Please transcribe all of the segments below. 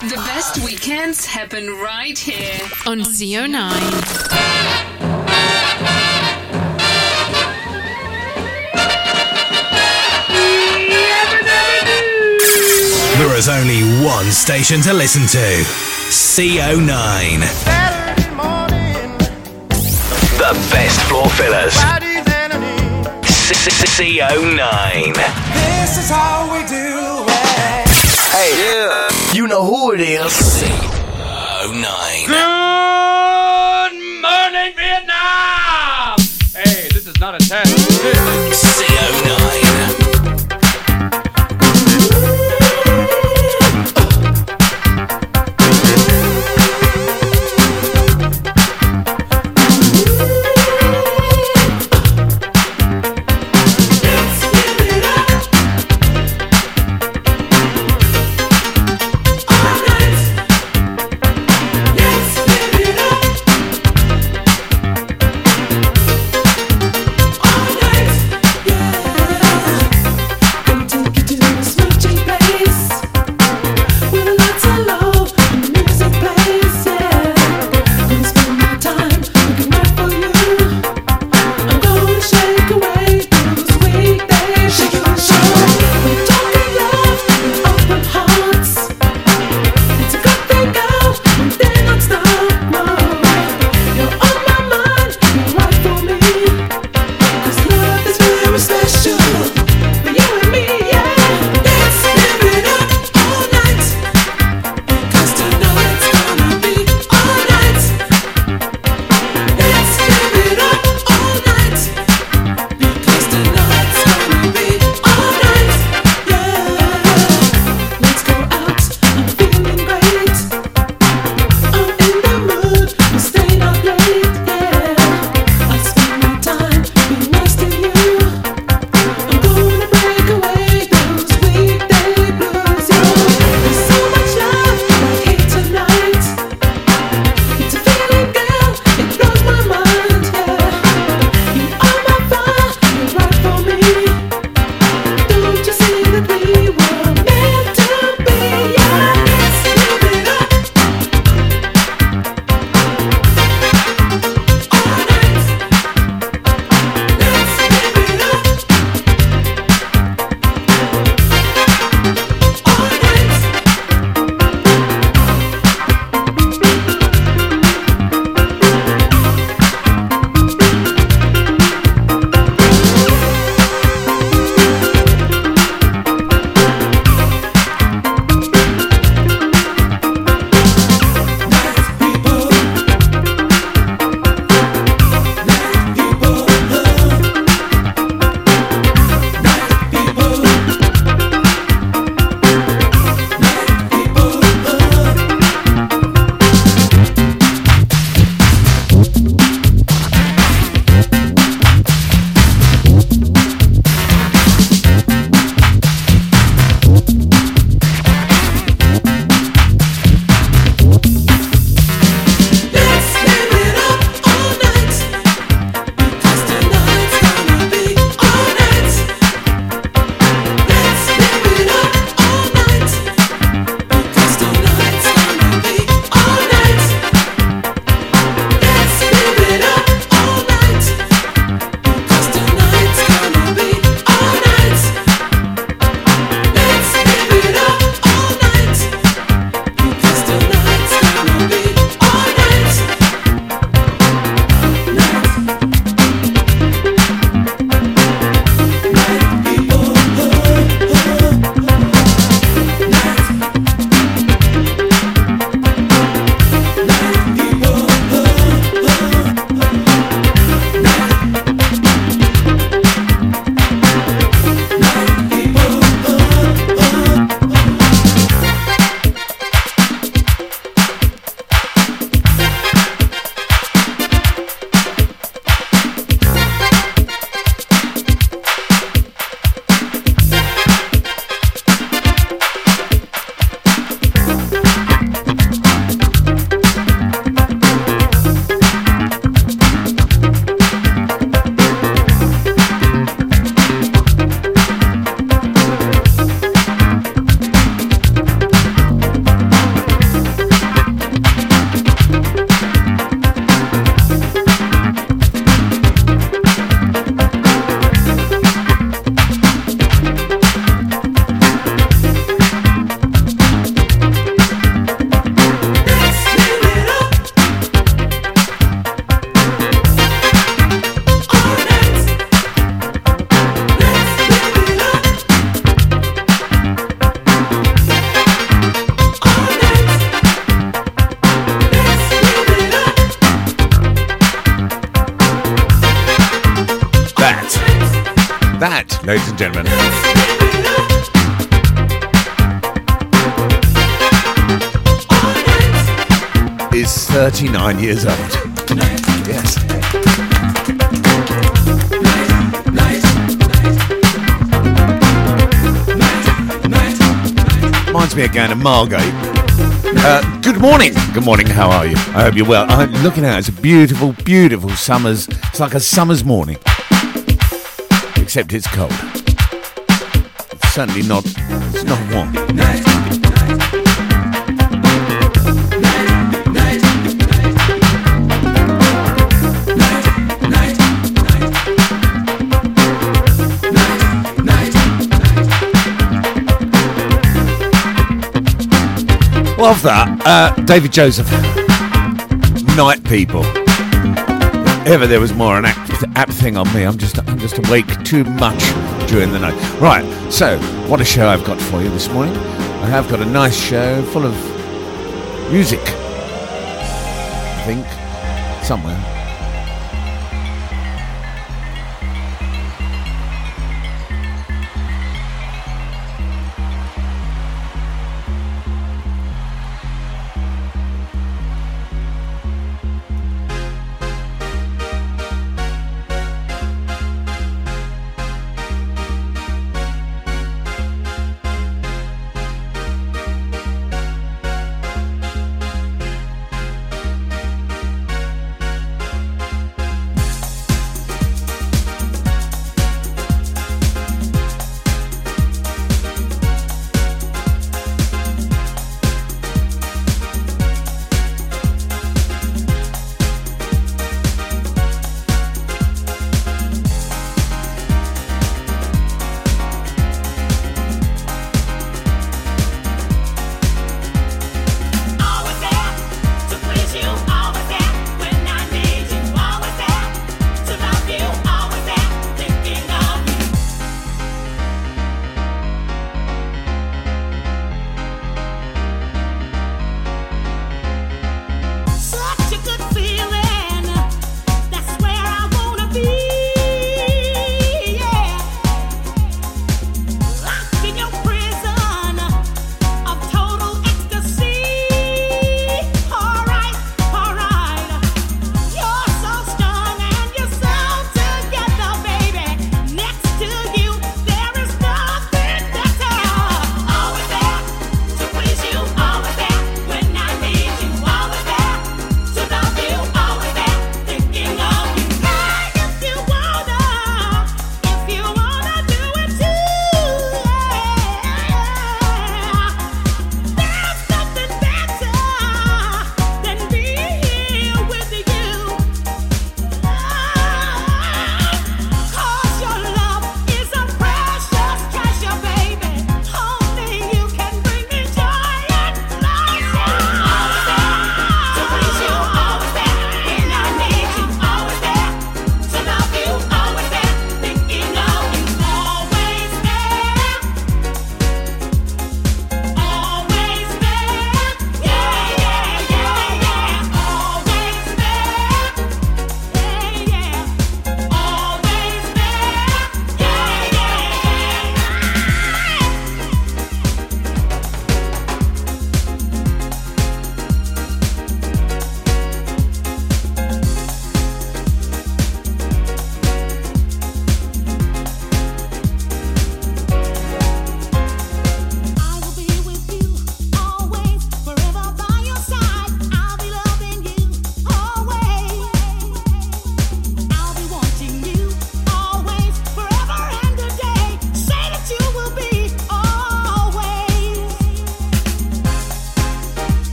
The best weekends happen right here on CO9. There is only one station to listen to CO9. The best floor fillers. CO9. This is how we do it. Hey, yeah. You know who it is. CO9. Good morning, Vietnam! Hey, this is not a test. Good morning. How are you? I hope you're well. I'm looking out. It's a beautiful, beautiful summer's. It's like a summer's morning, except it's cold. It's certainly not. It's not warm. Love that. Uh, David Joseph. Night people. If ever there was more an apt, apt thing on me. I'm just I'm just awake too much during the night. Right. So, what a show I've got for you this morning. I have got a nice show full of music. I think somewhere.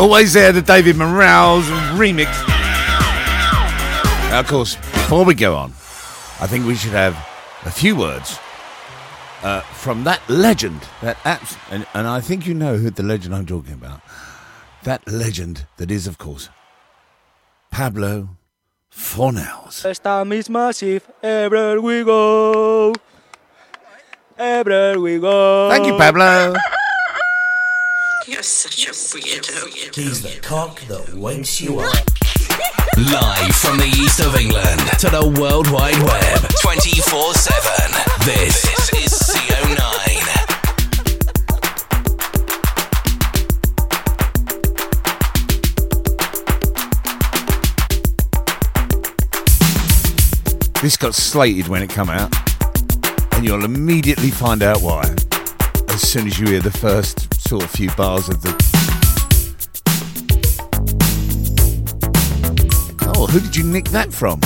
Always there, the David Morales remix. Now, of course, before we go on, I think we should have a few words uh, from that legend, that abs- and, and I think you know who the legend I'm talking about. That legend that is, of course, Pablo Fornells. Esta misma shift, everywhere we go. Everywhere we go. Thank you, Pablo. You're such a weirdo. He's the cock that wakes you up. Live from the east of England to the World Wide Web 24 7. This is CO9. This got slated when it come out, and you'll immediately find out why as soon as you hear the first of few bars of the. Oh, who did you nick that from?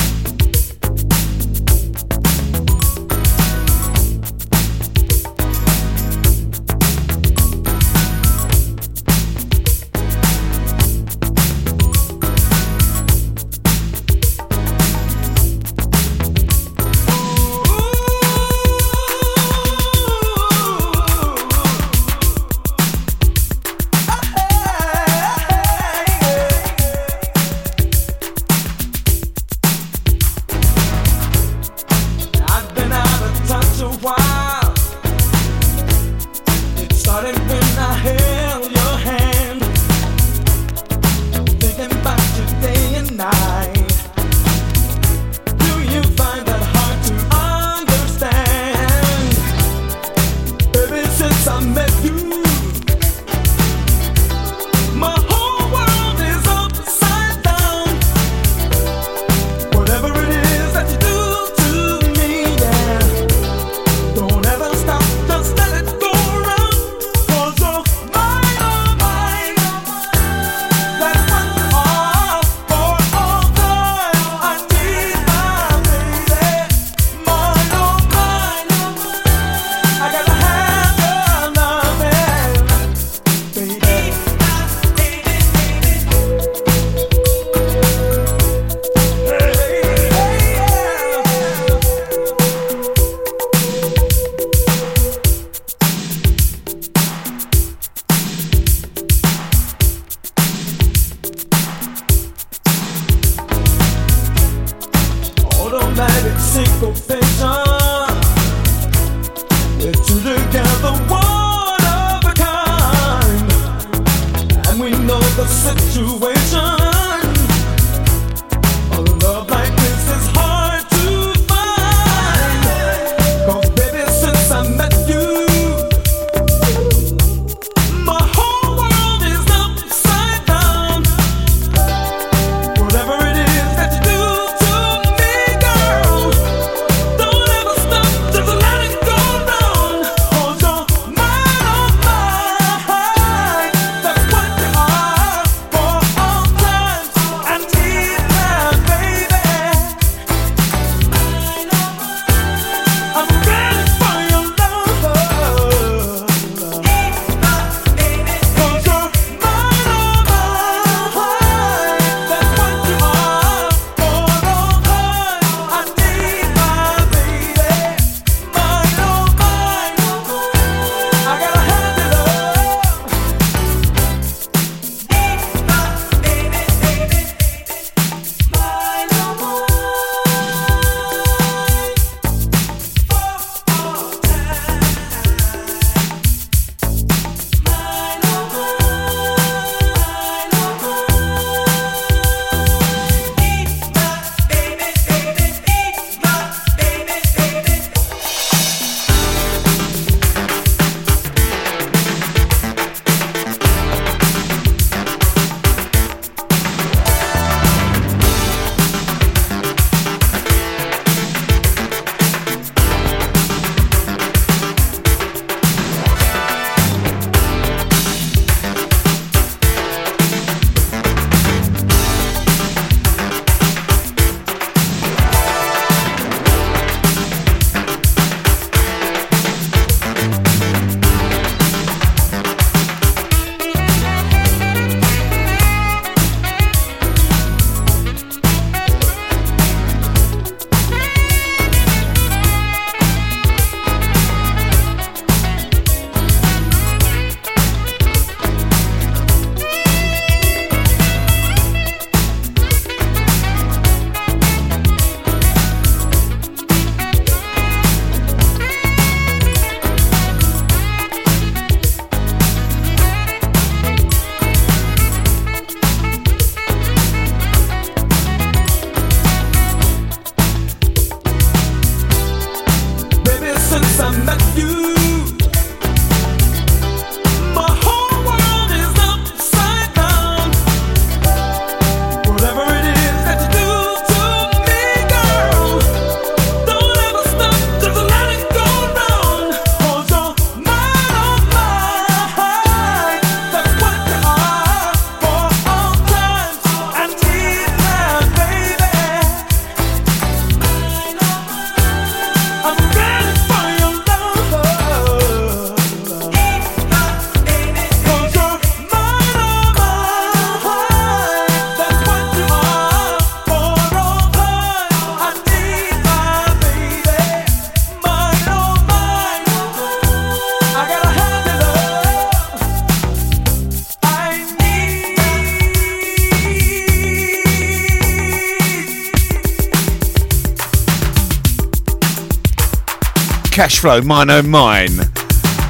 Flow, mine oh mine.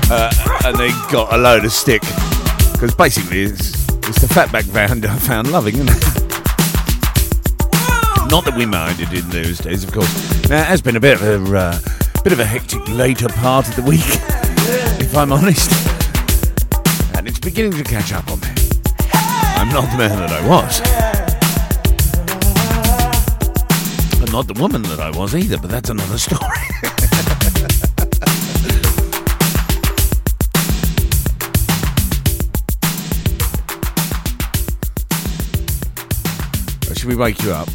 Uh, and they got a load of stick. Because basically, it's, it's the fatback band I found loving, isn't it? Not that we minded in those days, of course. Now, it has been a bit of a uh, bit of a hectic later part of the week, if I'm honest. And it's beginning to catch up on me. I'm not the man that I was. Not the woman that I was either, but that's another story. We wake you up?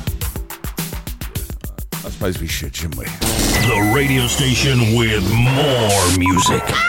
I suppose we should, shouldn't we? The radio station with more music.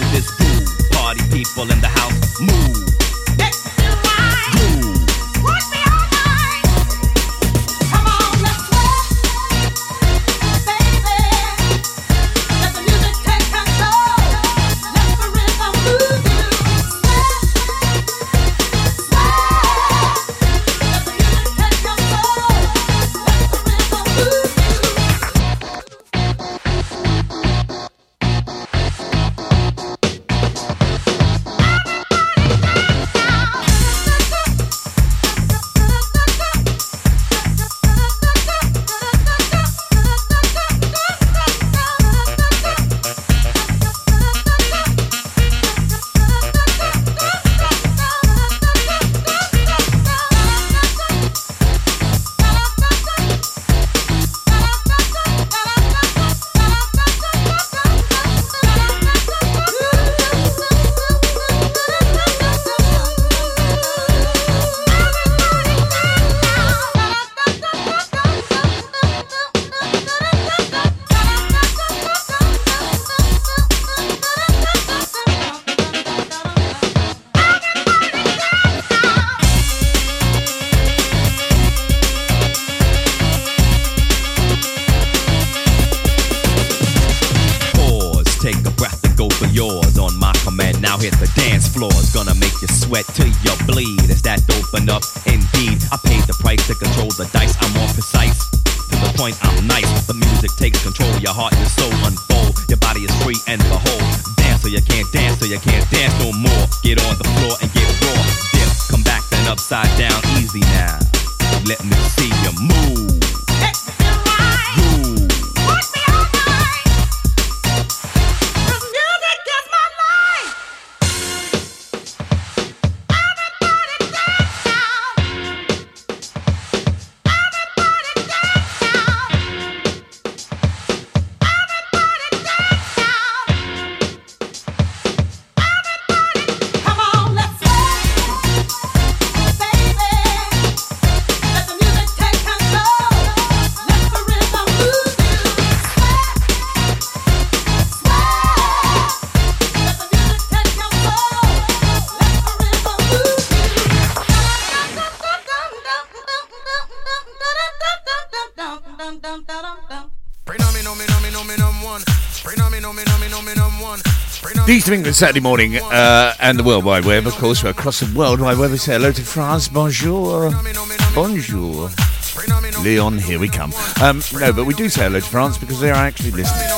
England Saturday morning uh, and the World Wide Web, of course. We're across the World Wide Web. We say hello to France. Bonjour. Bonjour. Leon, here we come. Um, no, but we do say hello to France because they are actually listening.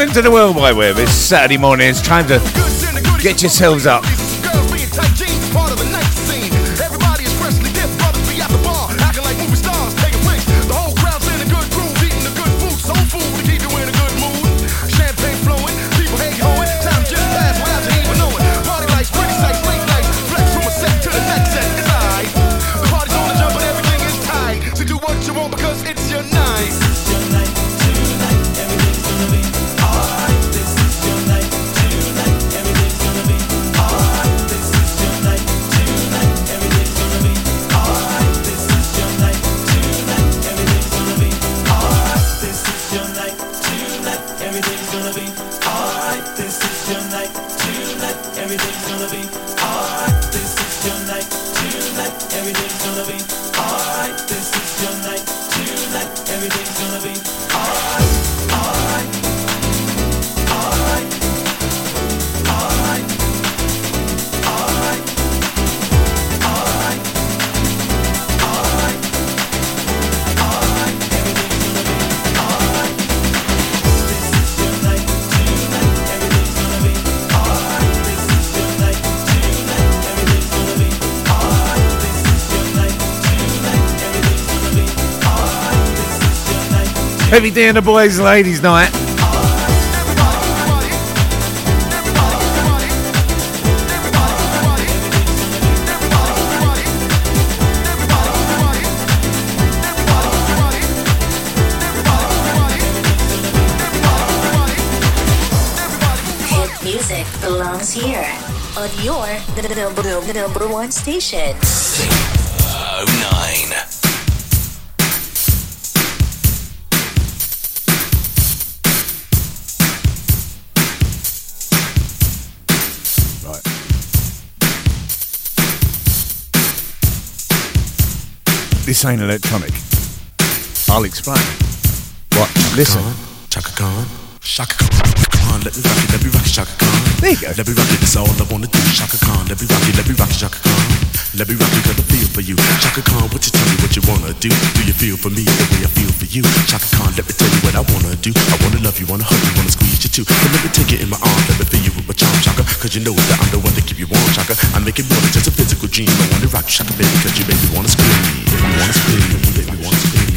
England to the World Wide Web. It's Saturday morning. It's time to get yourselves up. Every day in the boys and ladies night. music belongs here on your number one station. Oh nine. Ain't electronic. I'll explain. What? Listen. Chaka Khan, Chaka Khan, let me rock it, let me rock it, Chaka Khan. There you go. Let me rock it, that's all I wanna do. Chaka Khan, let me rock it, let me rock it, Chaka Khan. Let me rock it, cause I feel for you. Chaka Khan, what you tell me what you wanna do? Do you feel for me the way I feel for you? Chaka Khan, let me tell you what I wanna do. I wanna love you, wanna hug you, wanna squeeze you too. But let me take it in my arms, let me feel you with my charm, Chaka. Cause you know that I'm the one that keep you warm, Chaka. I make it more than just a physical dream. I wanna rock you, Chaka, baby, cause you make me wanna scream. Make wanna scream, you me wanna scream.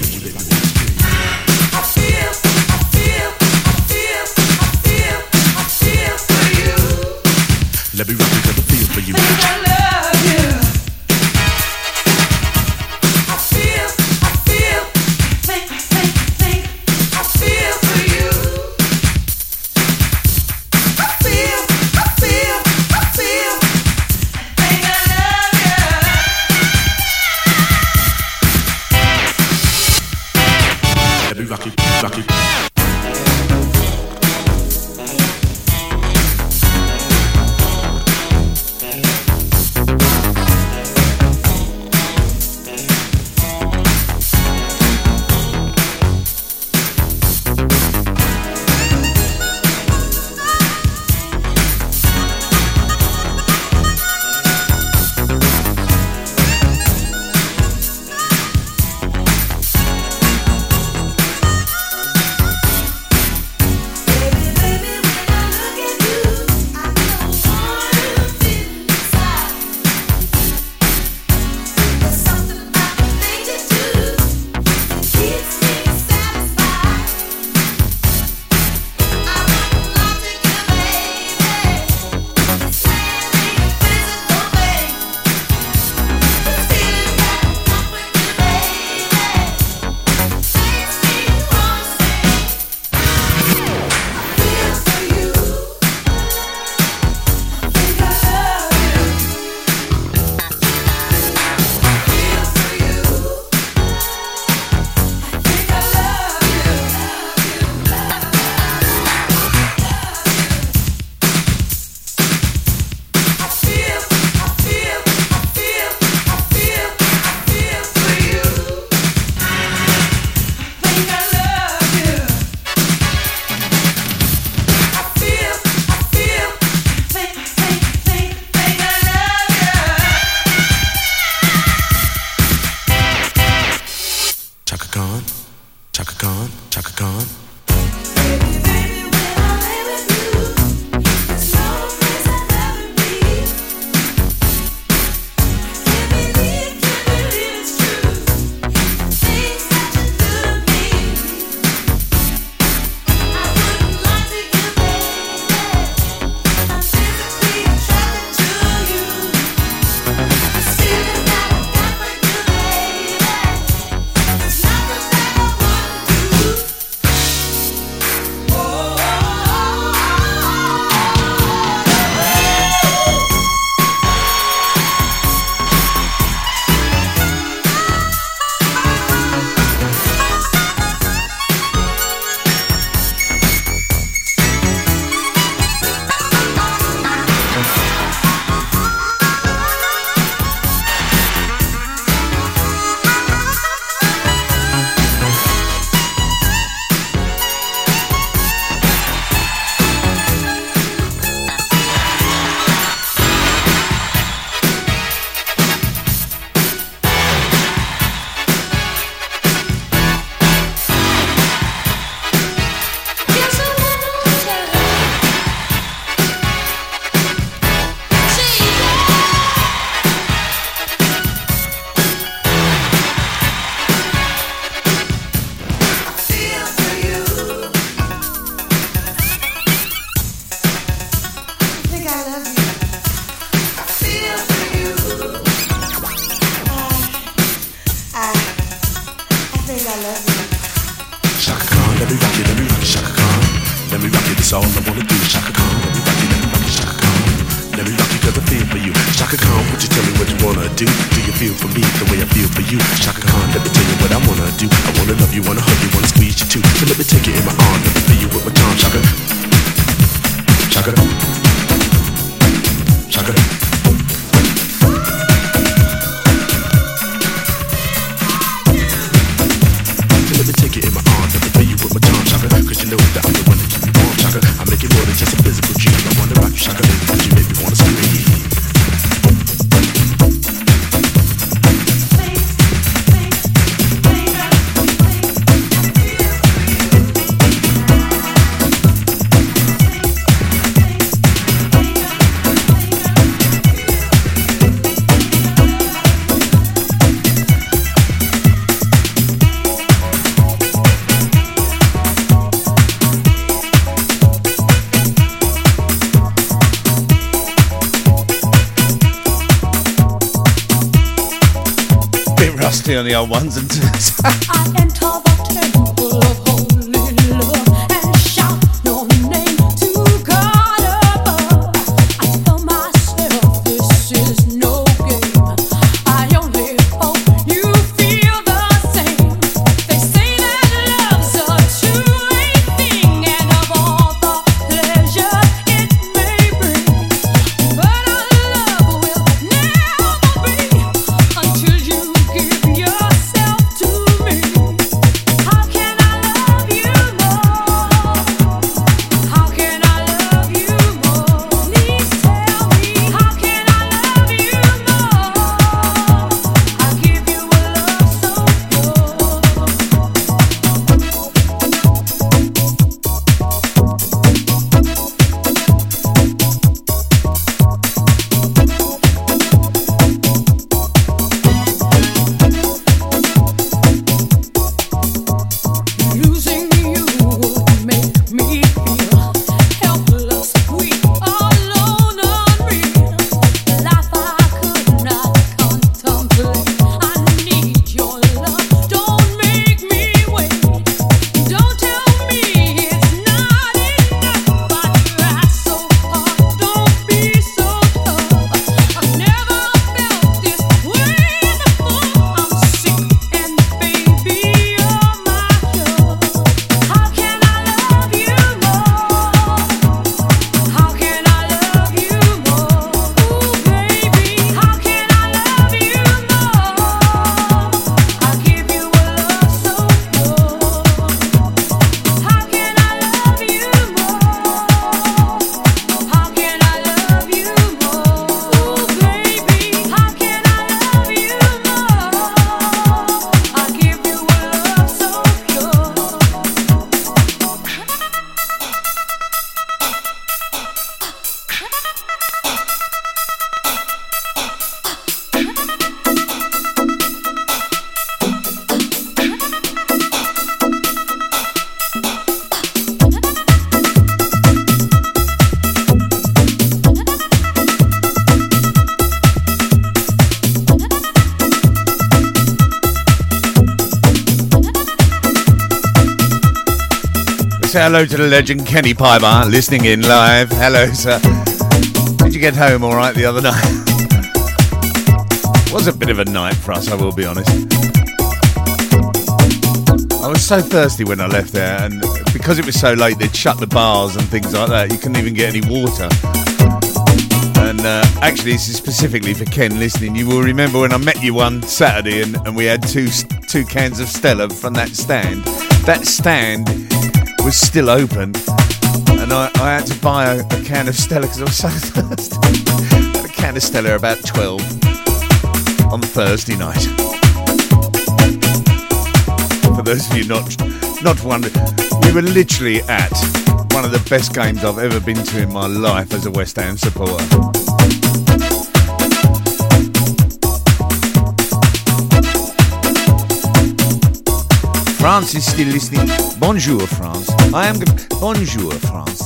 intensity on the old ones and twos. hello to the legend Kenny Pybar, listening in live. Hello, sir. Did you get home all right the other night? was a bit of a night for us, I will be honest. I was so thirsty when I left there, and because it was so late, they'd shut the bars and things like that. You couldn't even get any water. And uh, actually, this is specifically for Ken listening. You will remember when I met you one Saturday, and, and we had two two cans of Stella from that stand. That stand was still open. And I, I had to buy a, a can of Stella because I was so thirsty. A can of Stella about 12 on Thursday night. For those of you not not wondering, we were literally at one of the best games I've ever been to in my life as a West Ham supporter. France is still listening. Bonjour, France. I am. Bonjour, France.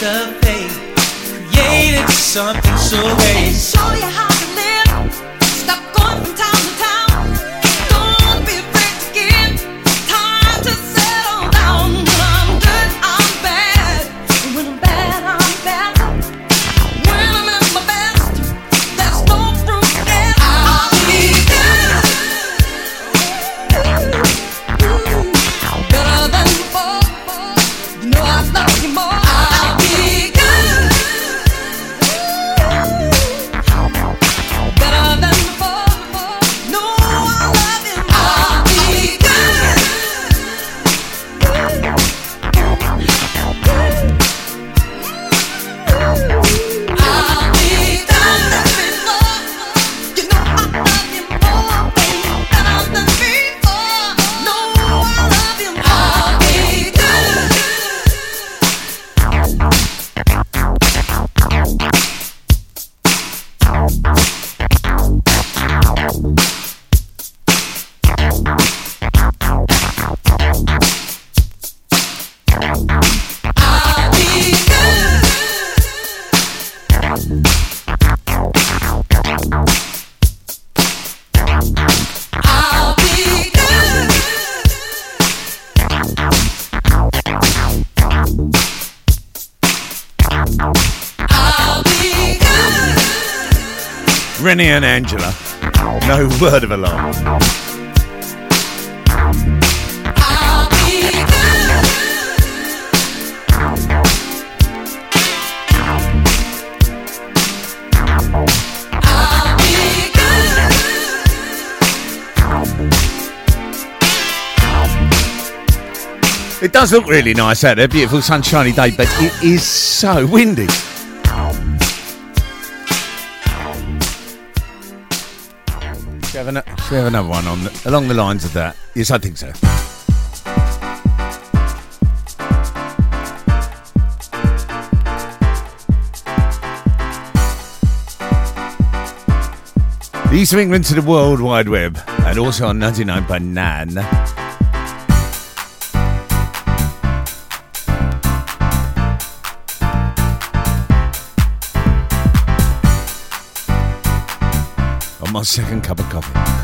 piece of faith created something so great. Show you how to live. Stop going from time. And Angela. No word of alarm. It does look really nice out there, beautiful sunshiny day, but it is so windy. Should we have another one on the, along the lines of that? Yes, I think so. The East of England to the World Wide Web, and also on 99 by Nan. On my second cup of coffee.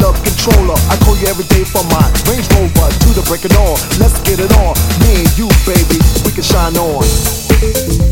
Love controller. I call you every day for my Range Rover to the break it on. Let's get it on. Me and you, baby, we can shine on.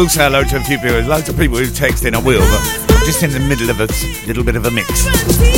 Will say hello to a few people. Loads of people who text in. I will, but just in the middle of a little bit of a mix.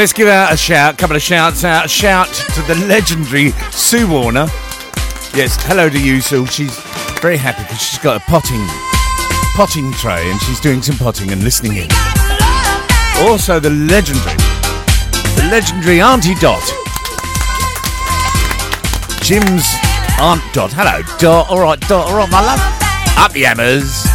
Let's give out a shout. A couple of shouts out. A shout to the legendary Sue Warner. Yes, hello to you, Sue. She's very happy because she's got a potting potting tray and she's doing some potting and listening in. Also, the legendary, the legendary Auntie Dot. Jim's Aunt Dot. Hello, Dot. All right, Dot. All right, my love. Up the hammers.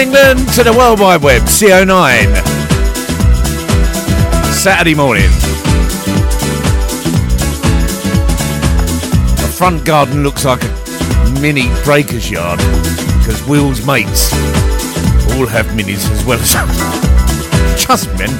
England to the World Wide Web, CO9. Saturday morning. The front garden looks like a mini breaker's yard because Will's mates all have minis as well as just men.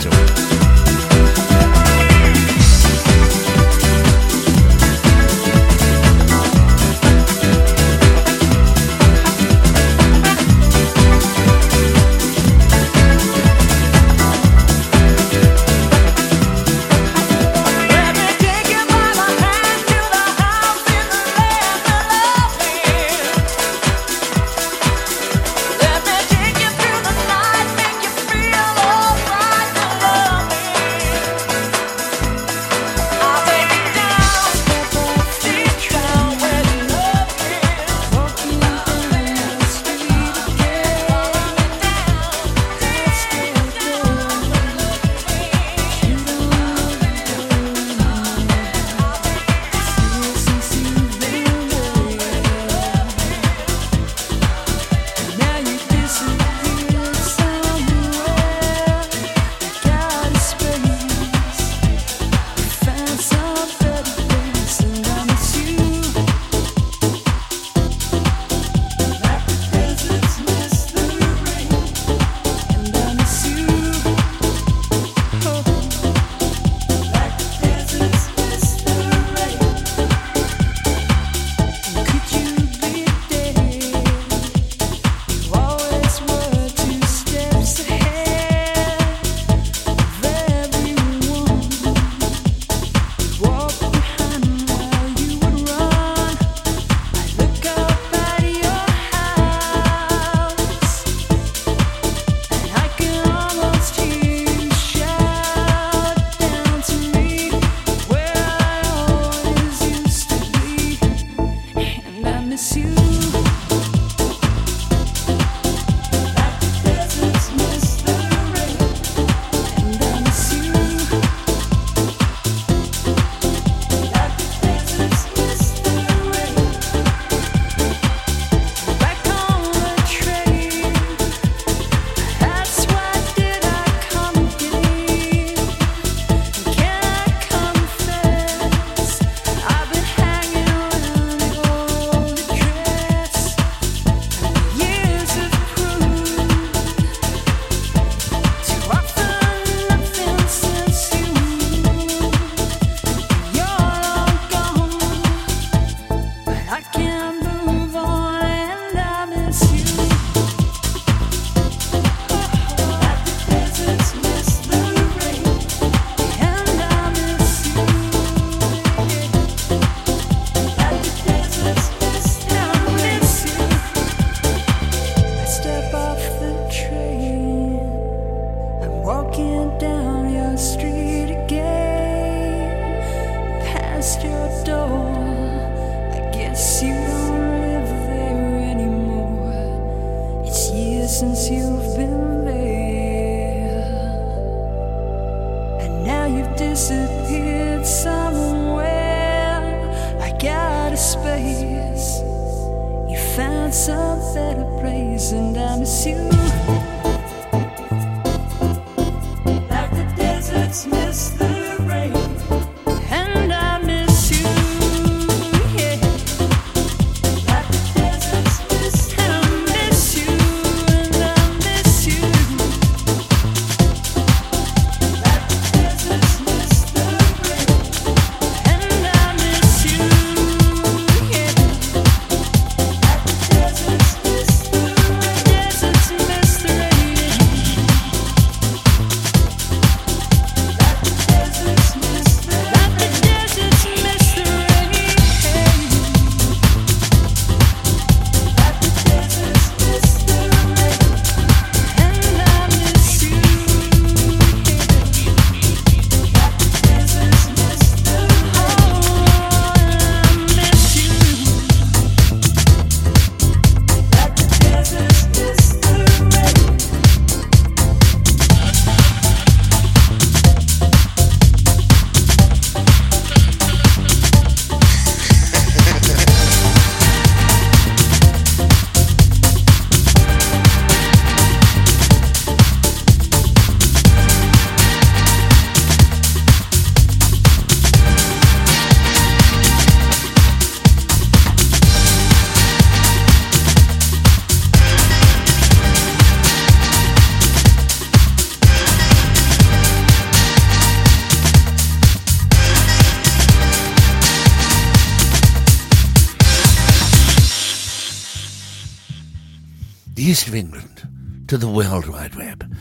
East of England to the World Wide Web.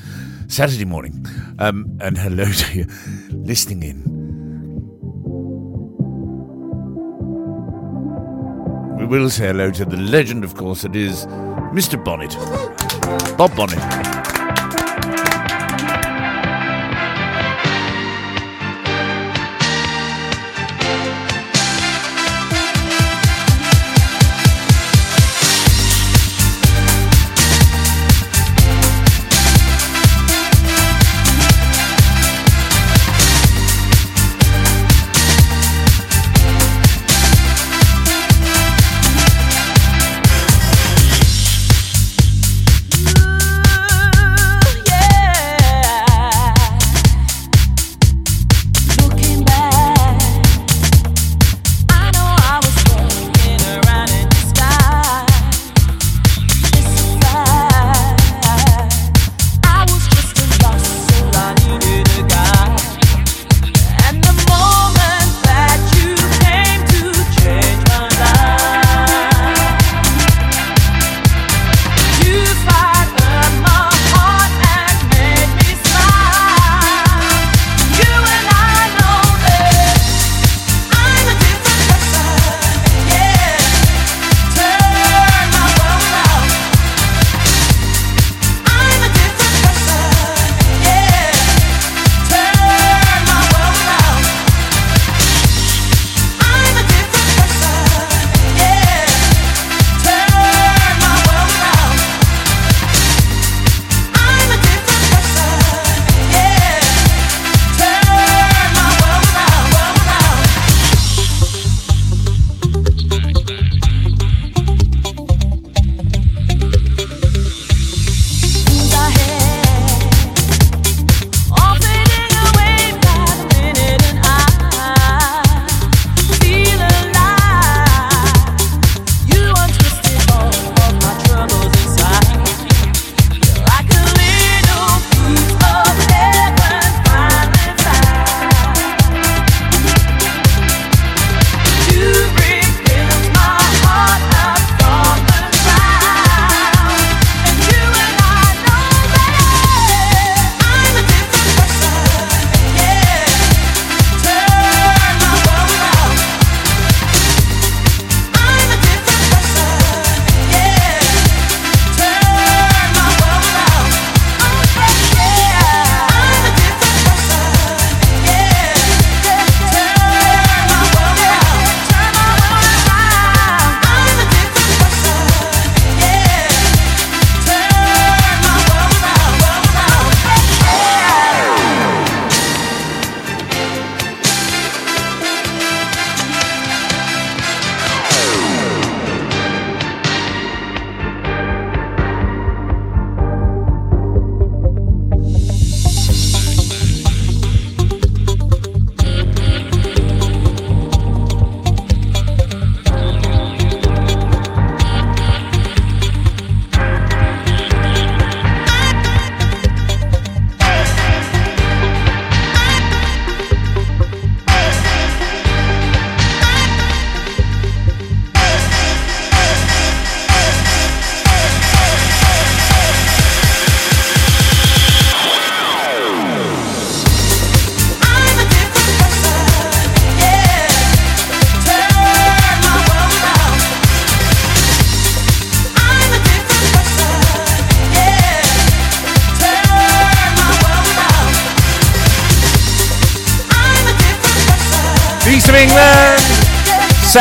Saturday morning. Um, and hello to you listening in. We will say hello to the legend, of course, that is Mr. Bonnet. Bob Bonnet.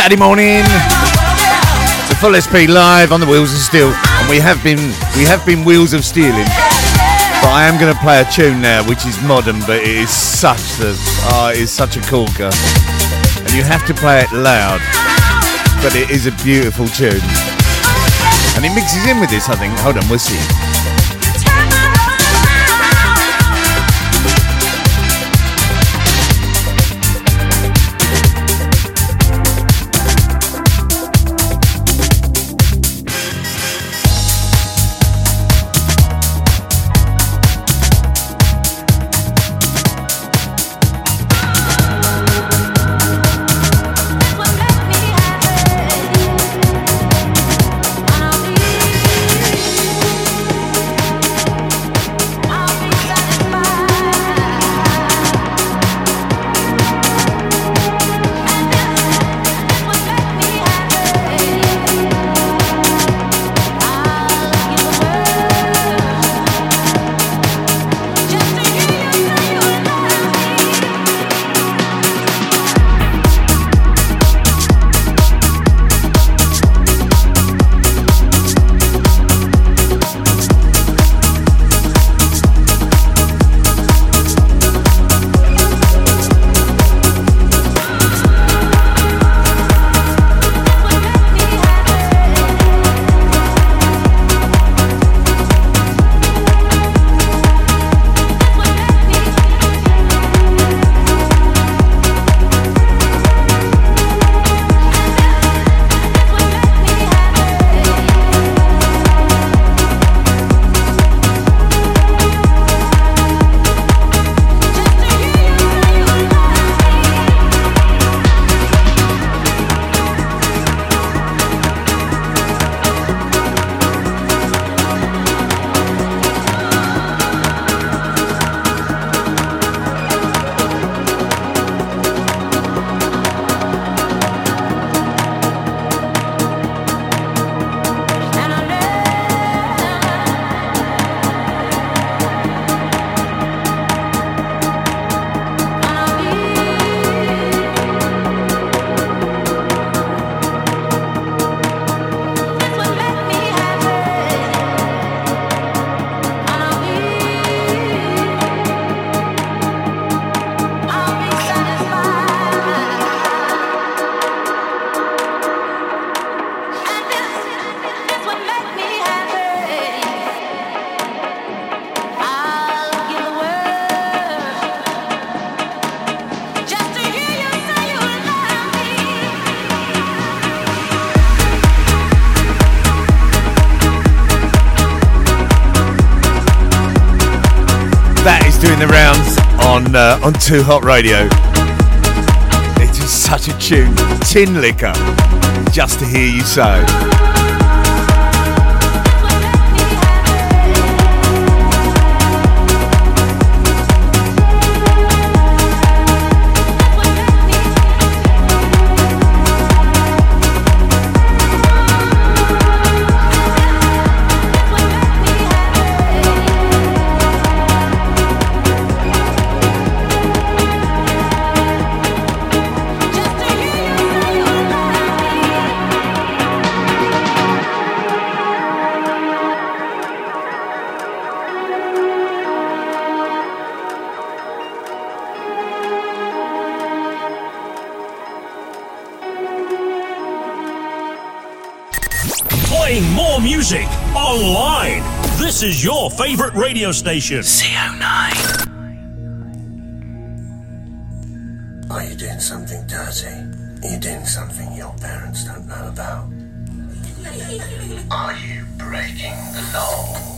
Saturday morning. A full SP live on the Wheels of Steel, and we have been we have been Wheels of Stealing. But I am going to play a tune now, which is modern, but it is such a oh, it is such a corker, and you have to play it loud. But it is a beautiful tune, and it mixes in with this. I think. Hold on, we'll see. On Too Hot Radio. It is such a tune. Tinlicker. Just to hear you say. Playing more music online. This is your favorite radio station. CO9. Are you doing something dirty? Are you doing something your parents don't know about? Are you breaking the law?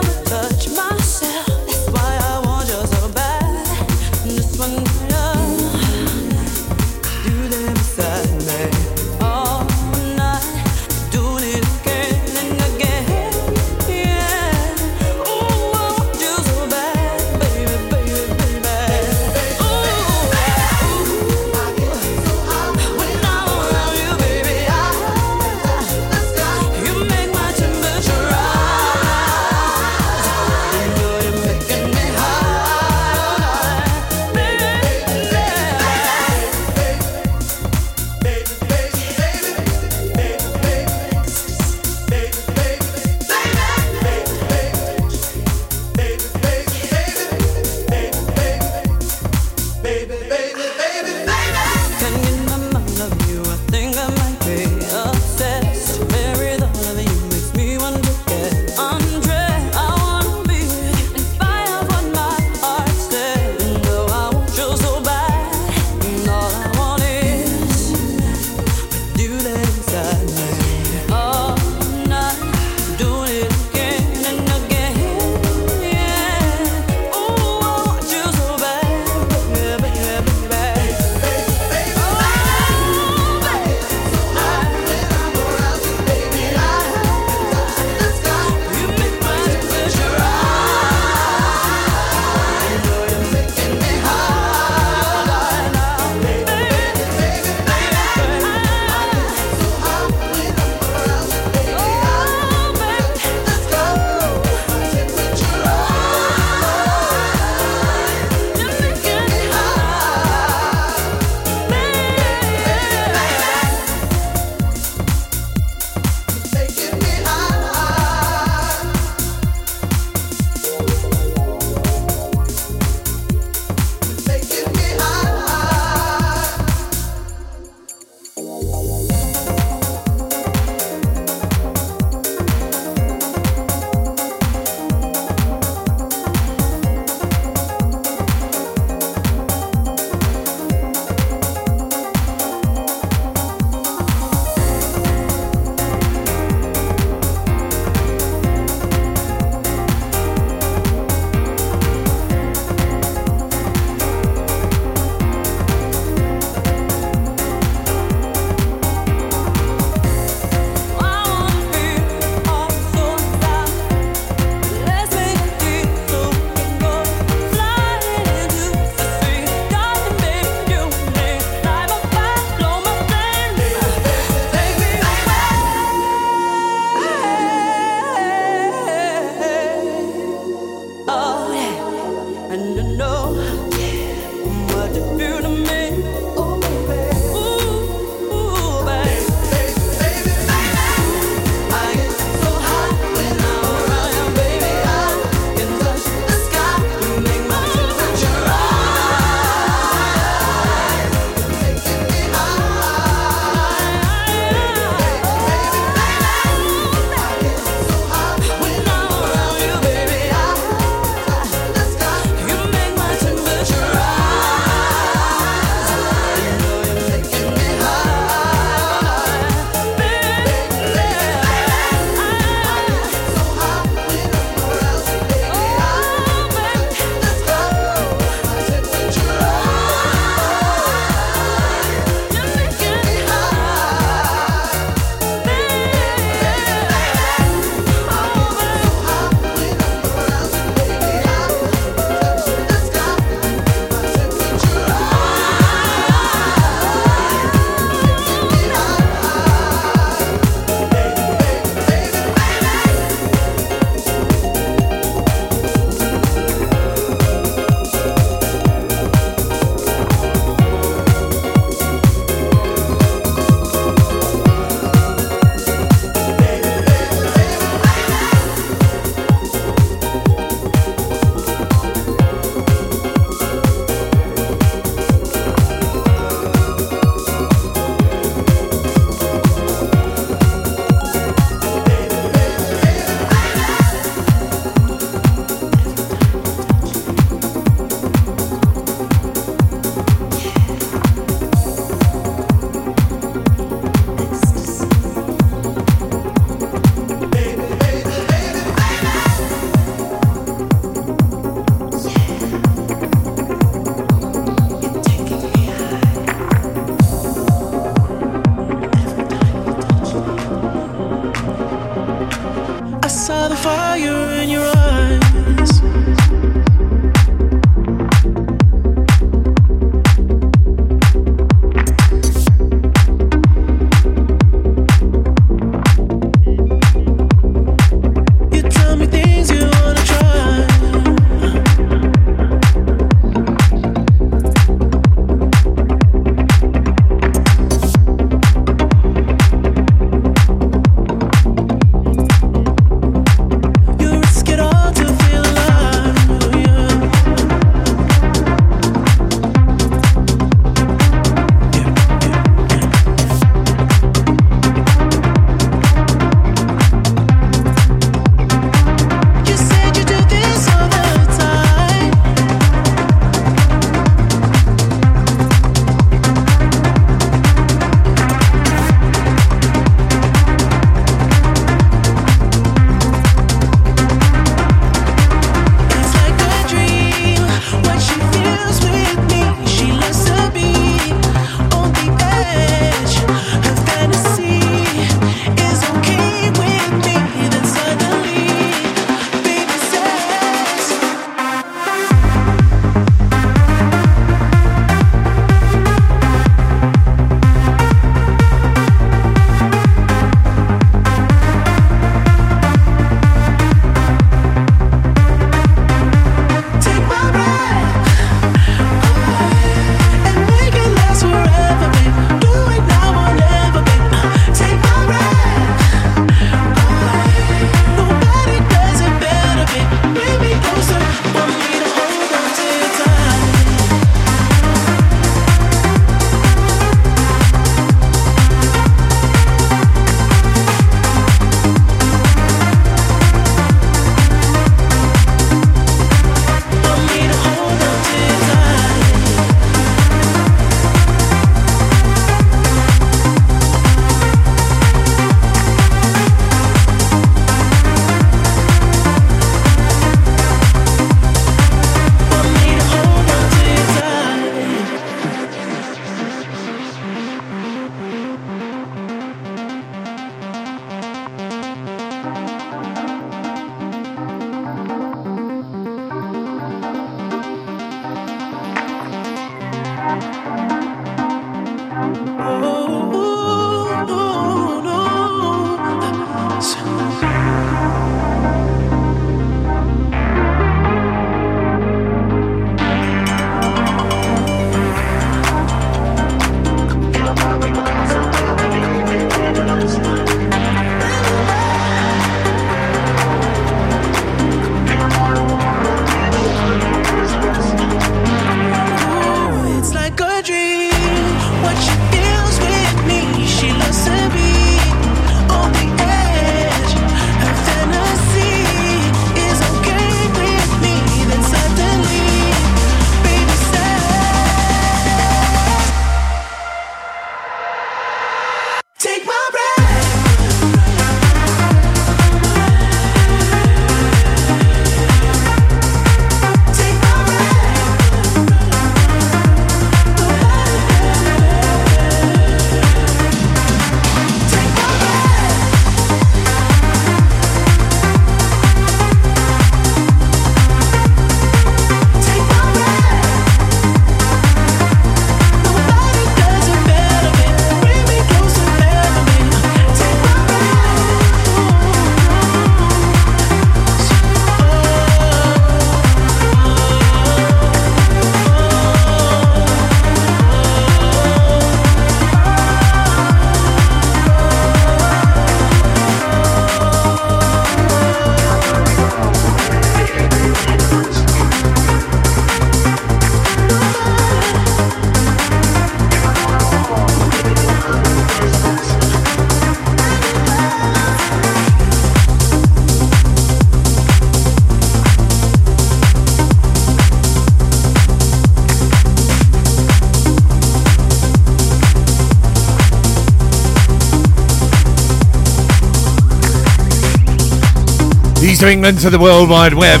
to England to the World Wide Web.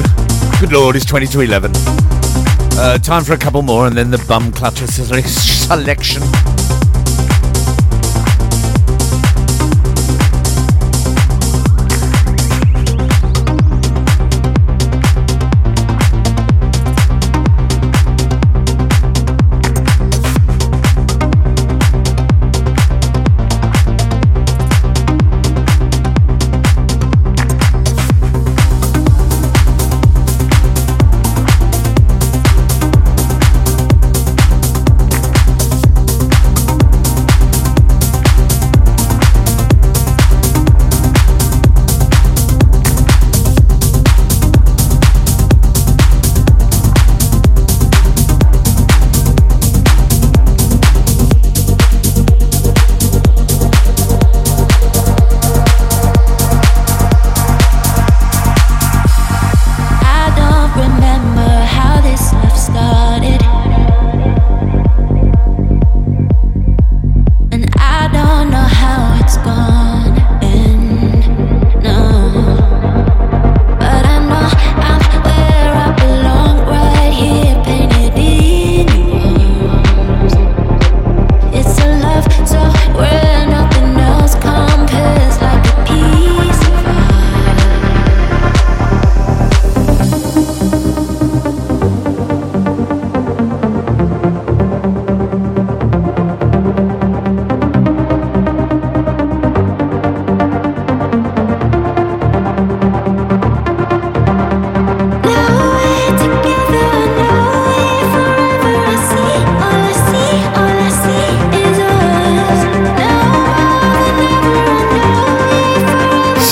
Good Lord, it's 20 to 11. Uh, time for a couple more and then the bum clutcher selection.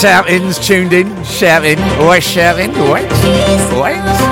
Shouting's tuned in. Shouting. Always shouting. Always. Always.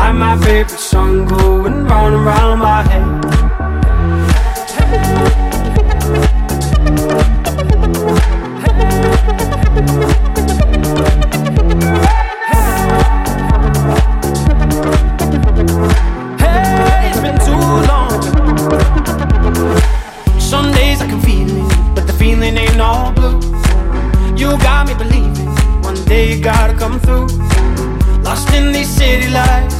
Like my favorite song going round and round my head. Gotta come through. Lost in these city lights,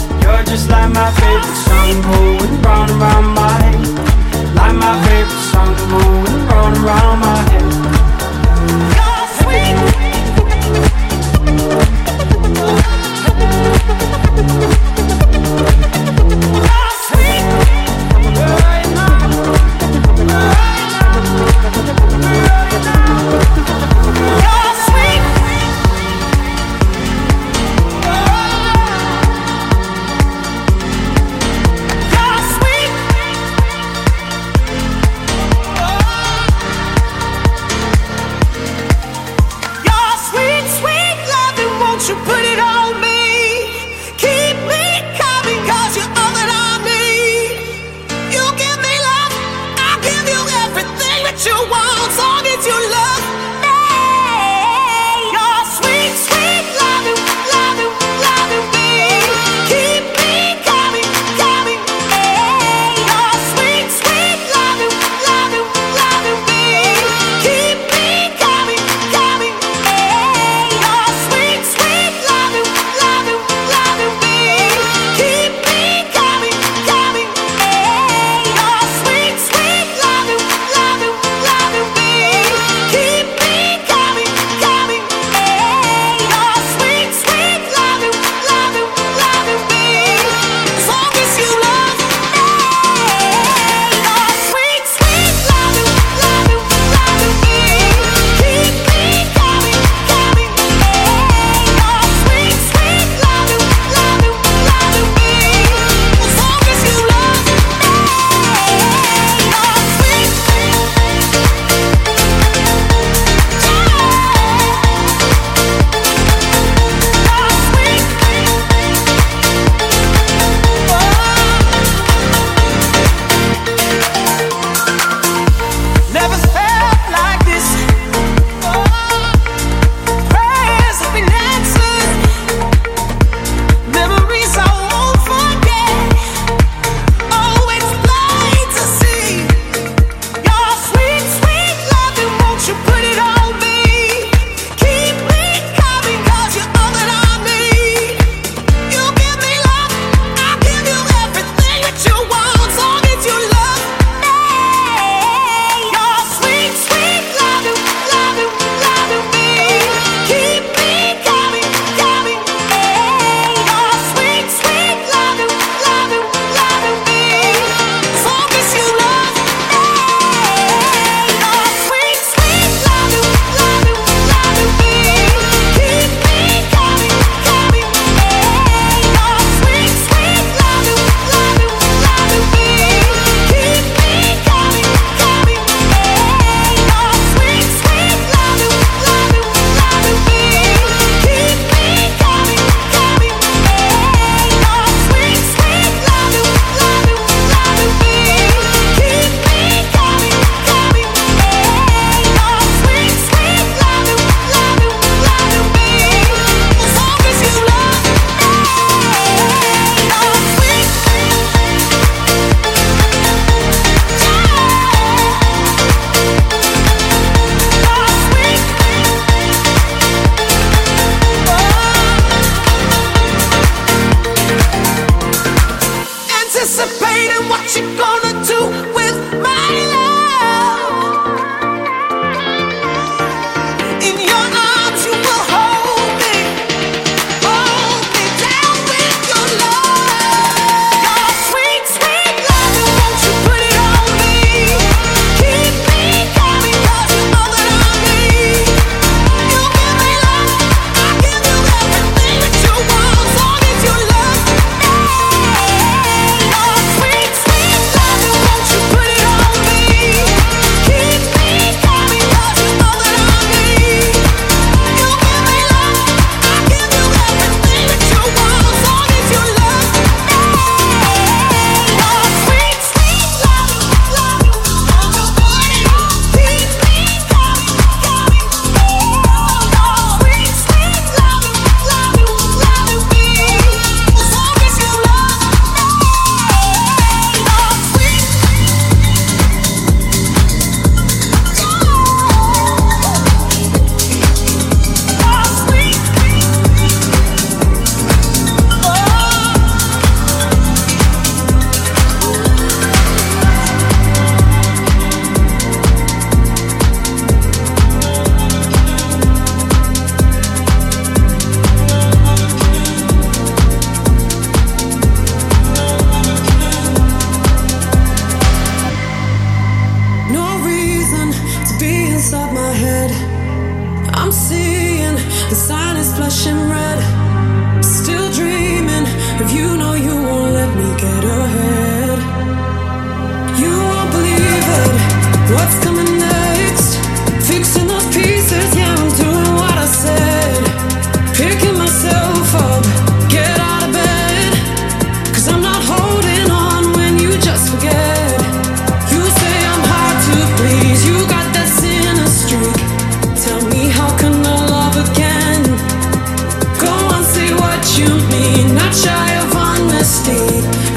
You're just like my favorite song going round and round my head. Like my favorite song going round and round my head.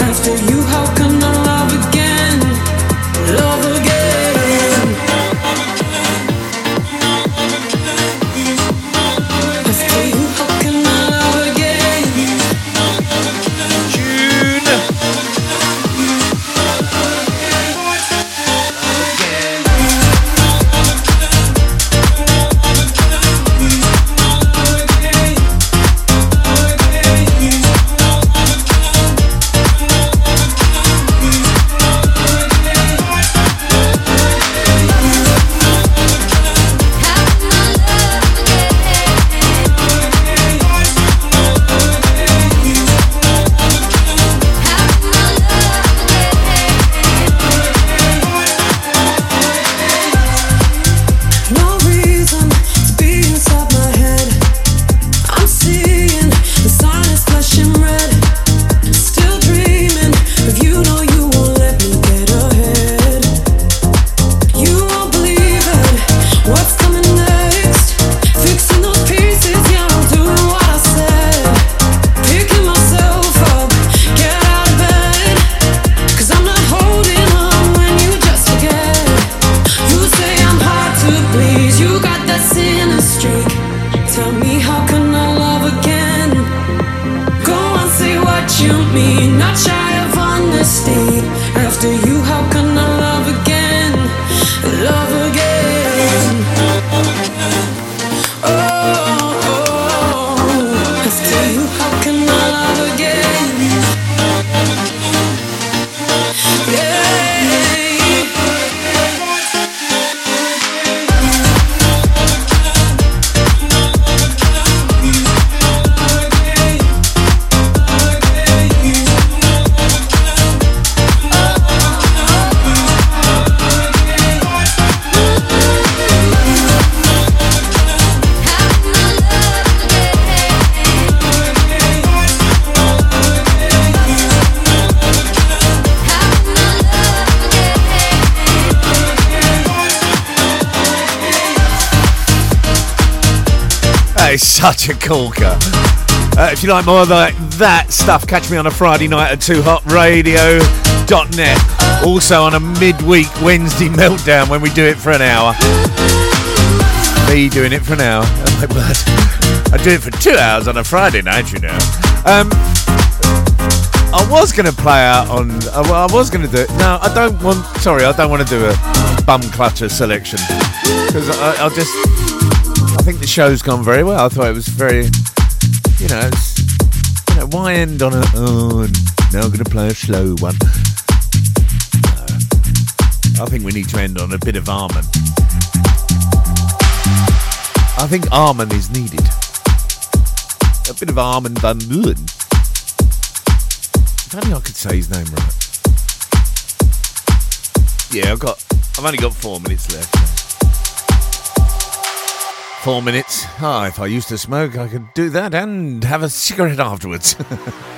after you, how can I? Such a corker. Uh, if you like more like that stuff, catch me on a Friday night at 2hotradio.net. Also on a midweek Wednesday meltdown when we do it for an hour. Me doing it for an hour. Oh my word. I do it for two hours on a Friday night, you know. Um, I was going to play out on. Uh, I was going to do it. No, I don't want. Sorry, I don't want to do a bum clutcher selection because I'll just. I think the show's gone very well. I thought it was very. You know, you know why end on a. Oh, now I'm going to play a slow one. No. I think we need to end on a bit of Armin. I think Armin is needed. A bit of Armin van Buuren. If only I could say his name right. Yeah, I've got. I've only got four minutes left. Four minutes. Ah, if I used to smoke, I could do that and have a cigarette afterwards.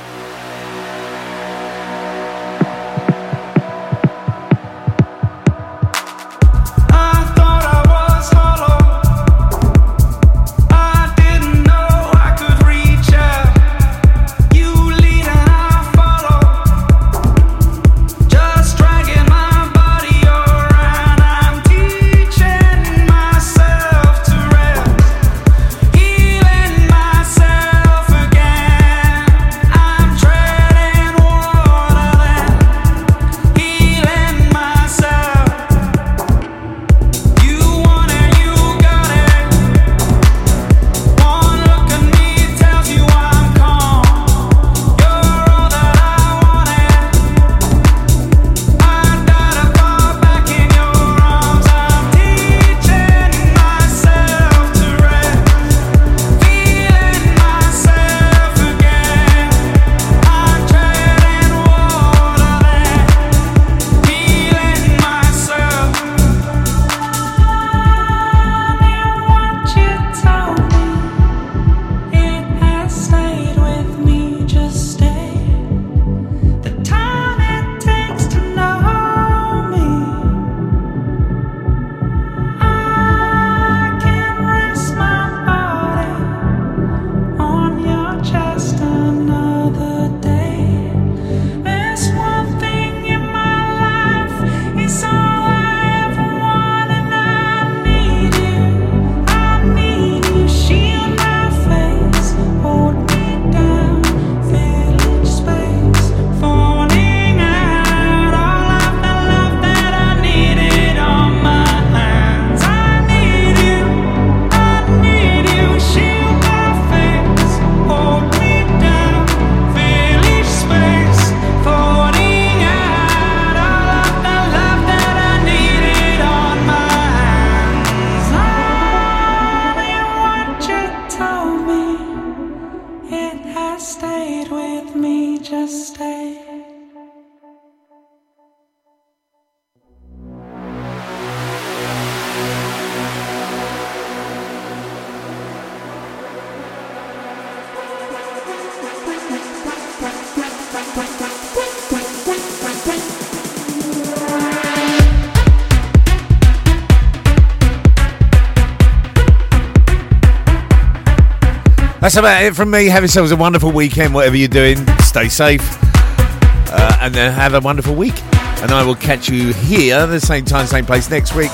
That's about it from me. Have yourselves a wonderful weekend, whatever you're doing. Stay safe. Uh, and then have a wonderful week. And I will catch you here, at the same time, same place next week.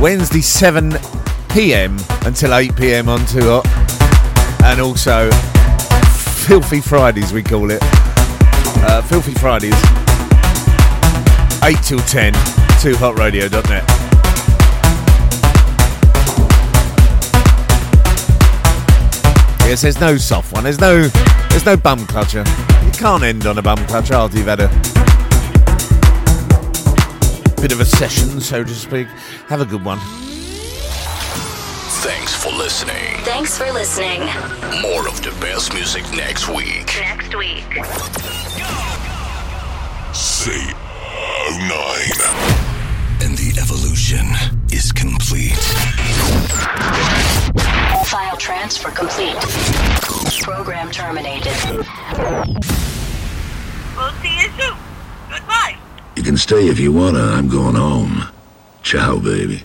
Wednesday, 7 p.m. until 8 p.m. on Too Hot. And also, Filthy Fridays, we call it. Uh, Filthy Fridays, 8 till 10, toohotradio.net. Yes, there's no soft one. There's no, there's no bum clutcher. You can't end on a bum clutcher after you've had a bit of a session, so to speak. Have a good one. Thanks for listening. Thanks for listening. More of the best music next week. Next week. Transfer complete. Program terminated. We'll see you soon. Goodbye. You can stay if you wanna. I'm going home. Ciao, baby.